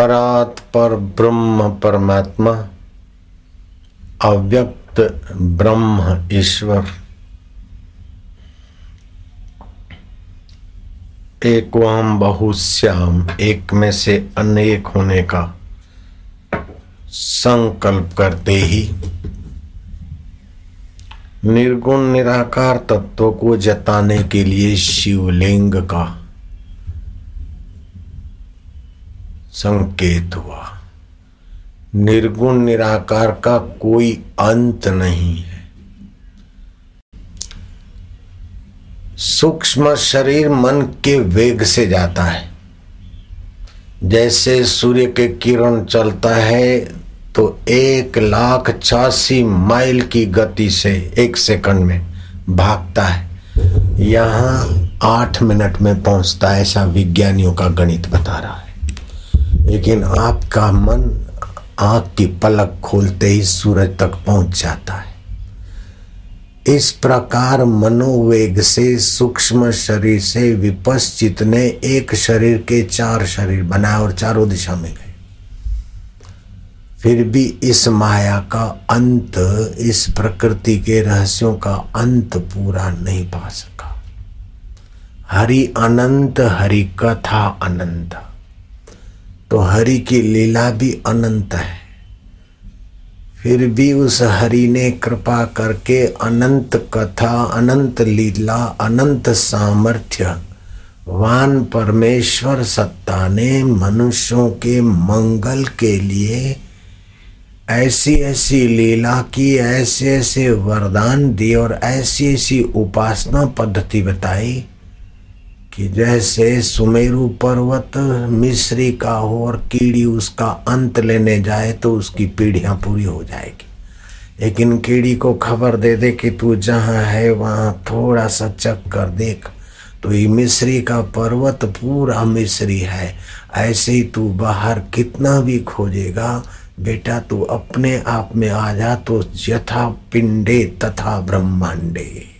परात पर ब्रह्म परमात्मा, अव्यक्त ब्रह्म ईश्वर। एक वम बहुश्याम एक में से अनेक होने का संकल्प करते ही निर्गुण निराकार तत्व को जताने के लिए शिवलिंग का संकेत हुआ। निर्गुण निराकार का कोई अंत नहीं है। सूक्ष्म शरीर मन के वेग से जाता है। जैसे सूर्य के किरण चलता है तो एक लाख छियासी माइल की गति से एक सेकंड में भागता है। यहाँ आठ मिनट में पहुँचता है, ऐसा विज्ञानियों का गणित बता रहा है। लेकिन आपका मन आँख की पलक खोलते ही सूरज तक पहुँच जाता है। इस प्रकार मनोवेग से सूक्ष्म शरीर से विपश्चित ने एक शरीर के चार शरीर बनाए और चारों दिशा में गए। फिर भी इस माया का अंत, इस प्रकृति के रहस्यों का अंत पूरा नहीं पा सका। हरि अनंत, हरि कथा अनंत। तो हरि की लीला भी अनंत है। फिर भी उस हरि ने कृपा करके अनंत कथा, अनंत लीला, अनंत सामर्थ्य, वान परमेश्वर सत्ता ने मनुष्यों के मंगल के लिए ऐसी ऐसी लीला की ऐसे ऐसे वरदान दिए और ऐसी ऐसी उपासना पद्धति बताई। कि जैसे सुमेरु पर्वत मिश्री का हो और कीड़ी उसका अंत लेने जाए तो उसकी पीढ़ियाँ पूरी हो जाएगी। लेकिन कीड़ी को खबर दे दे कि तू जहाँ है, वहाँ थोड़ा सा चक कर देख। तो ये मिश्री का पर्वत पूरा मिश्री है। ऐसे ही तू बाहर कितना भी खोजेगा, बेटा तू अपने आप में आ जा तो यथा पिंडे तथा ब्रह्मांडे।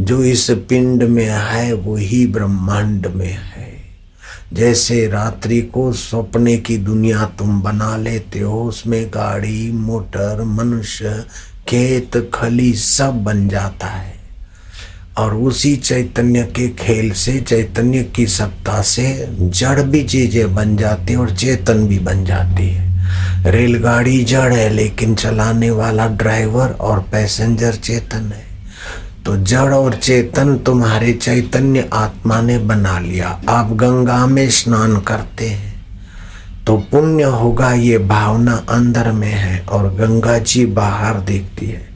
जो इस पिंड में है वो ही ब्रह्मांड में है। जैसे रात्रि को सपने की दुनिया तुम बना लेते हो, उसमें गाड़ी, मोटर, मनुष्य, खेत, खली सब बन जाता है। और उसी चैतन्य के खेल से, चैतन्य की सत्ता से जड़ भी चीज़ें बन जाती है और चेतन भी बन जाती है। रेलगाड़ी जड़ है, लेकिन चलाने वाला ड्राइवर और पैसेंजर चेतन है। तो जड़ और चेतन तुम्हारे चैतन्य आत्मा ने बना लिया। आप गंगा में स्नान करते हैं तो पुण्य होगा ये भावना अंदर में है और गंगा जी बाहर देखती है।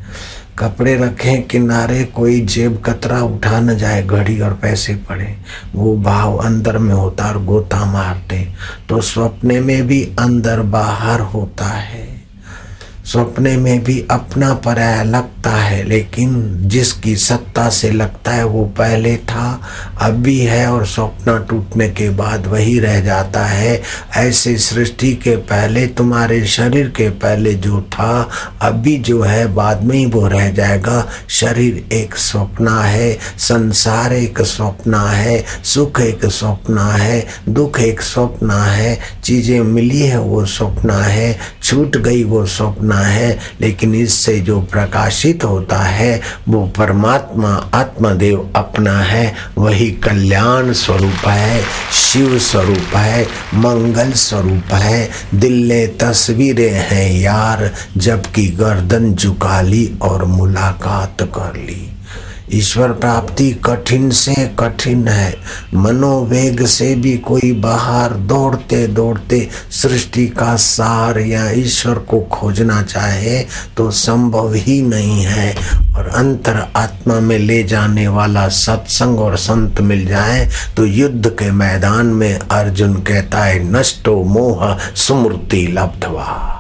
कपड़े रखें, किनारे कोई जेब कतरा उठा न जाए, घड़ी और पैसे पड़े, वो भाव अंदर में होता और गोता मारते तो स्वप्ने में भी अंदर बाहर होता है। सपने में भी अपना पराया लगता है, लेकिन जिसकी सत्ता से लगता है वो पहले था अब भी है और सपना टूटने के बाद वही रह जाता है। ऐसे सृष्टि के पहले, तुम्हारे शरीर के पहले जो था, अभी जो है बाद में ही वो रह जाएगा। शरीर एक सपना है, संसार एक स्वप्ना है, सुख एक स्वप्ना है, दुख एक स्वप्ना है, चीज़ें मिली है वो सपना है छूट गई वो स्वप्ना है, लेकिन इससे जो प्रकाशित होता है, वो परमात्मा आत्मदेव अपना है। वही कल्याण स्वरूप है, शिव स्वरूप है, मंगल स्वरूप है। दिल ने तस्वीरें हैं यार, जबकि गर्दन झुका ली और मुलाकात कर ली। ईश्वर प्राप्ति कठिन से कठिन है। मनोवेग से भी कोई बाहर दौड़ते दौड़ते सृष्टि का सार या ईश्वर को खोजना चाहे तो संभव ही नहीं है। और अंतर आत्मा में ले जाने वाला सत्संग और संत मिल जाए तो युद्ध के मैदान में अर्जुन कहता है, नष्टो मोह सुमृति लब्धवा।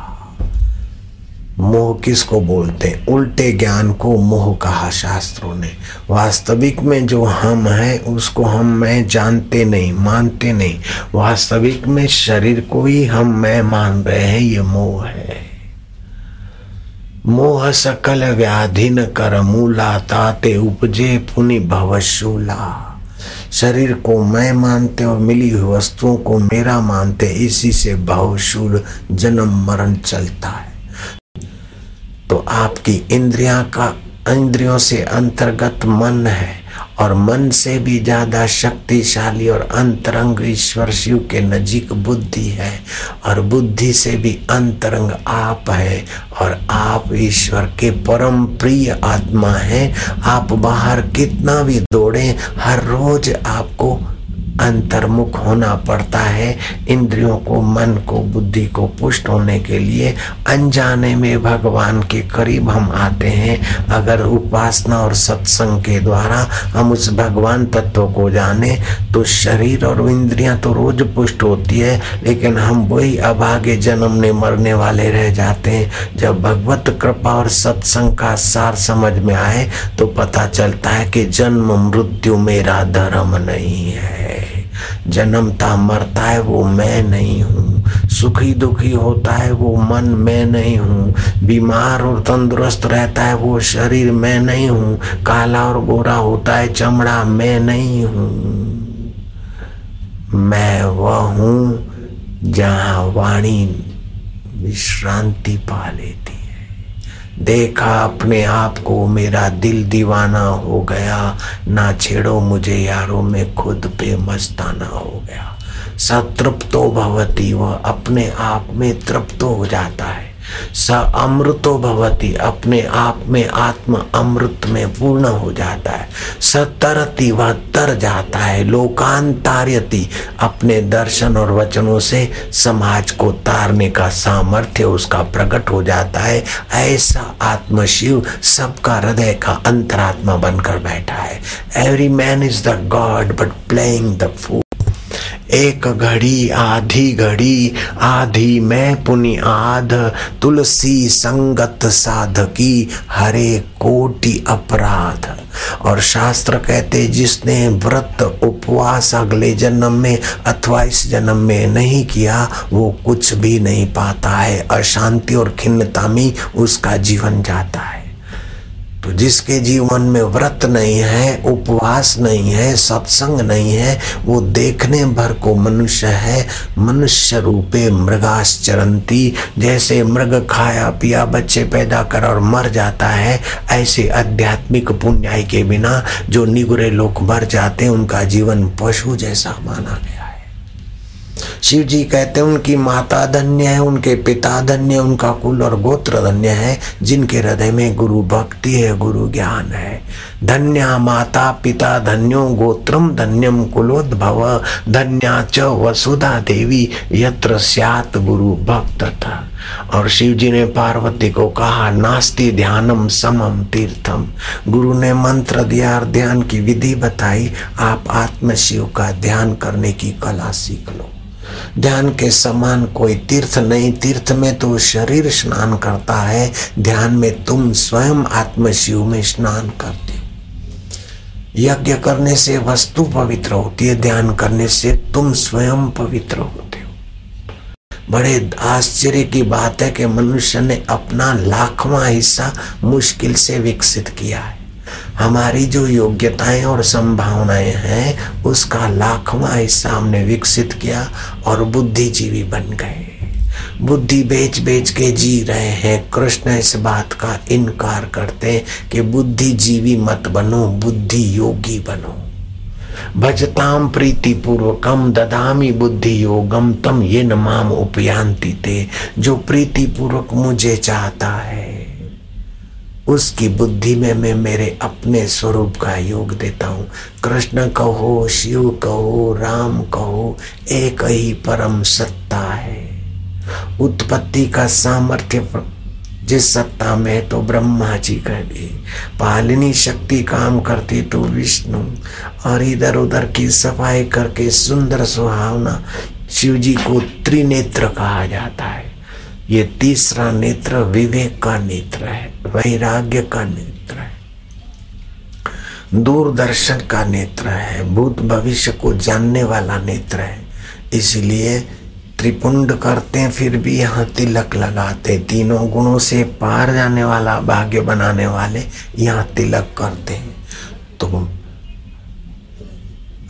मोह किसको बोलते हैं? उल्टे ज्ञान को मोह कहा शास्त्रों ने। वास्तविक में जो हम हैं, उसको हम, मैं जानते नहीं, मानते नहीं। वास्तविक में शरीर को ही हम, मैं मान रहे हैं, ये मोह है। मोह सकल व्याधि न कर मूला ताते उपजे पुनि भवशूला। शरीर को मैं मानते और मिली हुई वस्तुओं को मेरा मानते, इसी से भवशूल जन्म मरण चलता है। तो आपकी इंद्रिया का, इंद्रियों से अंतर्गत मन है और मन से भी ज़्यादा शक्तिशाली और अंतरंग ईश्वर शिव के नजीक बुद्धि है और बुद्धि से भी अंतरंग आप है और आप ईश्वर के परम प्रिय आत्मा है। आप बाहर कितना भी दौड़े, हर रोज आपको अंतर्मुख होना पड़ता है इंद्रियों को, मन को, बुद्धि को पुष्ट होने के लिए। अनजाने में भगवान के करीब हम आते हैं। अगर उपासना और सत्संग के द्वारा हम उस भगवान तत्व को जाने तो शरीर और इंद्रियाँ तो रोज पुष्ट होती है, लेकिन हम वही अभागे जन्मने मरने वाले रह जाते हैं। जब भगवत कृपा और सत्संग का सार समझ में आए तो पता चलता है कि जन्म मृत्यु मेरा धर्म नहीं है। जन्मता मरता है वो मैं नहीं हूँ। सुखी दुखी होता है वो मन मैं नहीं हूँ। बीमार और तंदुरुस्त रहता है वो शरीर मैं नहीं हूँ। काला और गोरा होता है चमड़ा मैं नहीं हूँ। मैं वह हूँ जहाँ वाणी विश्रांति पा लेती। देखा अपने आप को, मेरा दिल दीवाना हो गया। ना छेड़ो मुझे यारों में खुद पे मस्ताना हो गया। सतृप्तो भवती, वह अपने आप में तृप्त हो जाता है। स अमृतो भवती। अपने आप में आत्म अमृत में पूर्ण हो जाता है। सतरती वह तर जाता है। लोकांतार्यति अपने दर्शन और वचनों से समाज को तारने का सामर्थ्य उसका प्रकट हो जाता है। ऐसा आत्म शिव सबका हृदय का अंतरात्मा बनकर बैठा है। Every man is the god but playing the fool एक घड़ी, आधी घड़ी, आधी मैं पुनि आध, तुलसी संगत साधकी, हरे कोटि अपराध। और शास्त्र कहते, जिसने व्रत उपवास अगले जन्म में अथवा इस जन्म में नहीं किया, वो कुछ भी नहीं पाता है। अशांति और खिन्नता में उसका जीवन जाता है। तो जिसके जीवन में व्रत नहीं है, उपवास नहीं है, सत्संग नहीं है, वो देखने भर को मनुष्य है। मनुष्य रूपे मृगाश्चरंती। जैसे मृग खाया, पिया, बच्चे पैदा कर और मर जाता है, ऐसे आध्यात्मिक पुण्याई के बिना जो निगुरे लोग मर जाते हैं उनका जीवन पशु जैसा माना गया। शिव जी कहते हैं, उनकी माता धन्य है, उनके पिता धन्य उनका कुल और गोत्र धन्य है, जिनके हृदय में गुरु भक्ति है, गुरु ज्ञान है। धन्या माता पिता धन्यो, गोत्रम धन्यम कुलोद्भव, धन्या च वसुधा देवी, यत्र स्यात गुरु भक्त था। और शिव जी ने पार्वती को कहा, नास्ति ध्यानम समम तीर्थम। गुरु ने मंत्र दिया ध्यान की विधि बताई, आप आत्म शिव का ध्यान करने की कला सीख लो। ध्यान के समान कोई तीर्थ नहीं। तीर्थ में तो शरीर स्नान करता है। ध्यान में तुम स्वयं आत्म शिव में स्नान करते हो। यज्ञ करने से वस्तु पवित्र होती है। ध्यान करने से तुम स्वयं पवित्र होते हो। बड़े आश्चर्य की बात है कि मनुष्य ने अपना लाखवां हिस्सा मुश्किल से विकसित किया है। हमारी जो योग्यताएँ और संभावनाएँ हैं, उसका लाखवां हिस्सा हमने विकसित किया और बुद्धिजीवी बन गए। बुद्धि बेच बेच के जी रहे हैं। कृष्ण इस बात का इनकार करते हैं कि बुद्धिजीवी मत बनो, बुद्धि योगी बनो। भजताम प्रीति पूर्वकम ददामी बुद्धि योगम, तम ये नमाम उपयांति ते। जो प्रीति पूर्वक मुझे चाहता है उसकी बुद्धि में मैं मेरे अपने स्वरूप का योग देता हूँ। कृष्ण कहो, शिव कहो, राम कहो, एक ही परम सत्ता है। उत्पत्ति का सामर्थ्य जिस सत्ता में तो ब्रह्मा जी कह दी पालिनी शक्ति काम करती तो विष्णु, और इधर उधर की सफ़ाई करके सुंदर सुहावना शिव जी को त्रिनेत्र कहा जाता है। ये तीसरा नेत्र विवेक का नेत्र है, वैराग्य का नेत्र है। दूरदर्शन का नेत्र है, भूत भविष्य को जानने वाला नेत्र है। इसलिए त्रिपुंड करते हैं, फिर भी यहाँ तिलक लगाते तीनों गुणों से पार जाने वाला, भाग्य बनाने वाले यहाँ तिलक करते हैं।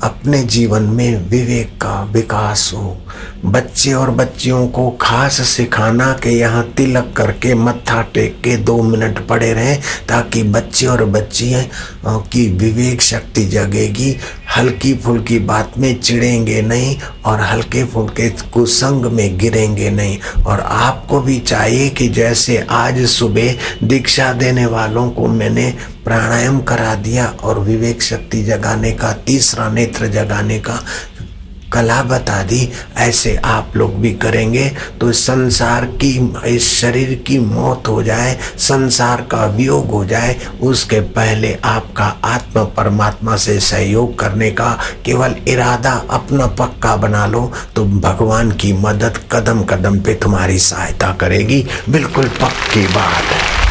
अपने जीवन में विवेक का विकास हो। बच्चे और बच्चियों को खास सिखाना कि यहाँ तिलक करके मत्था टेक के दो मिनट पड़े रहें ताकि बच्चे और बच्चियाँ की विवेक शक्ति जगेगी। हल्की फुल्की बात में चिड़ेंगे नहीं और हल्के फुल्के कुसंग में गिरेंगे नहीं। और आपको भी चाहिए कि जैसे आज सुबह दीक्षा देने वालों को मैंने प्राणायाम करा दिया और विवेक शक्ति जगाने का, तीसरा नेत्र जगाने का कला बता दी, ऐसे आप लोग भी करेंगे तो संसार की, इस शरीर की मौत हो जाए, संसार का वियोग हो जाए, उसके पहले आपका आत्मा परमात्मा से सहयोग करने का केवल इरादा अपना पक्का बना लो तो भगवान की मदद कदम कदम पे तुम्हारी सहायता करेगी। बिल्कुल पक्की बात है।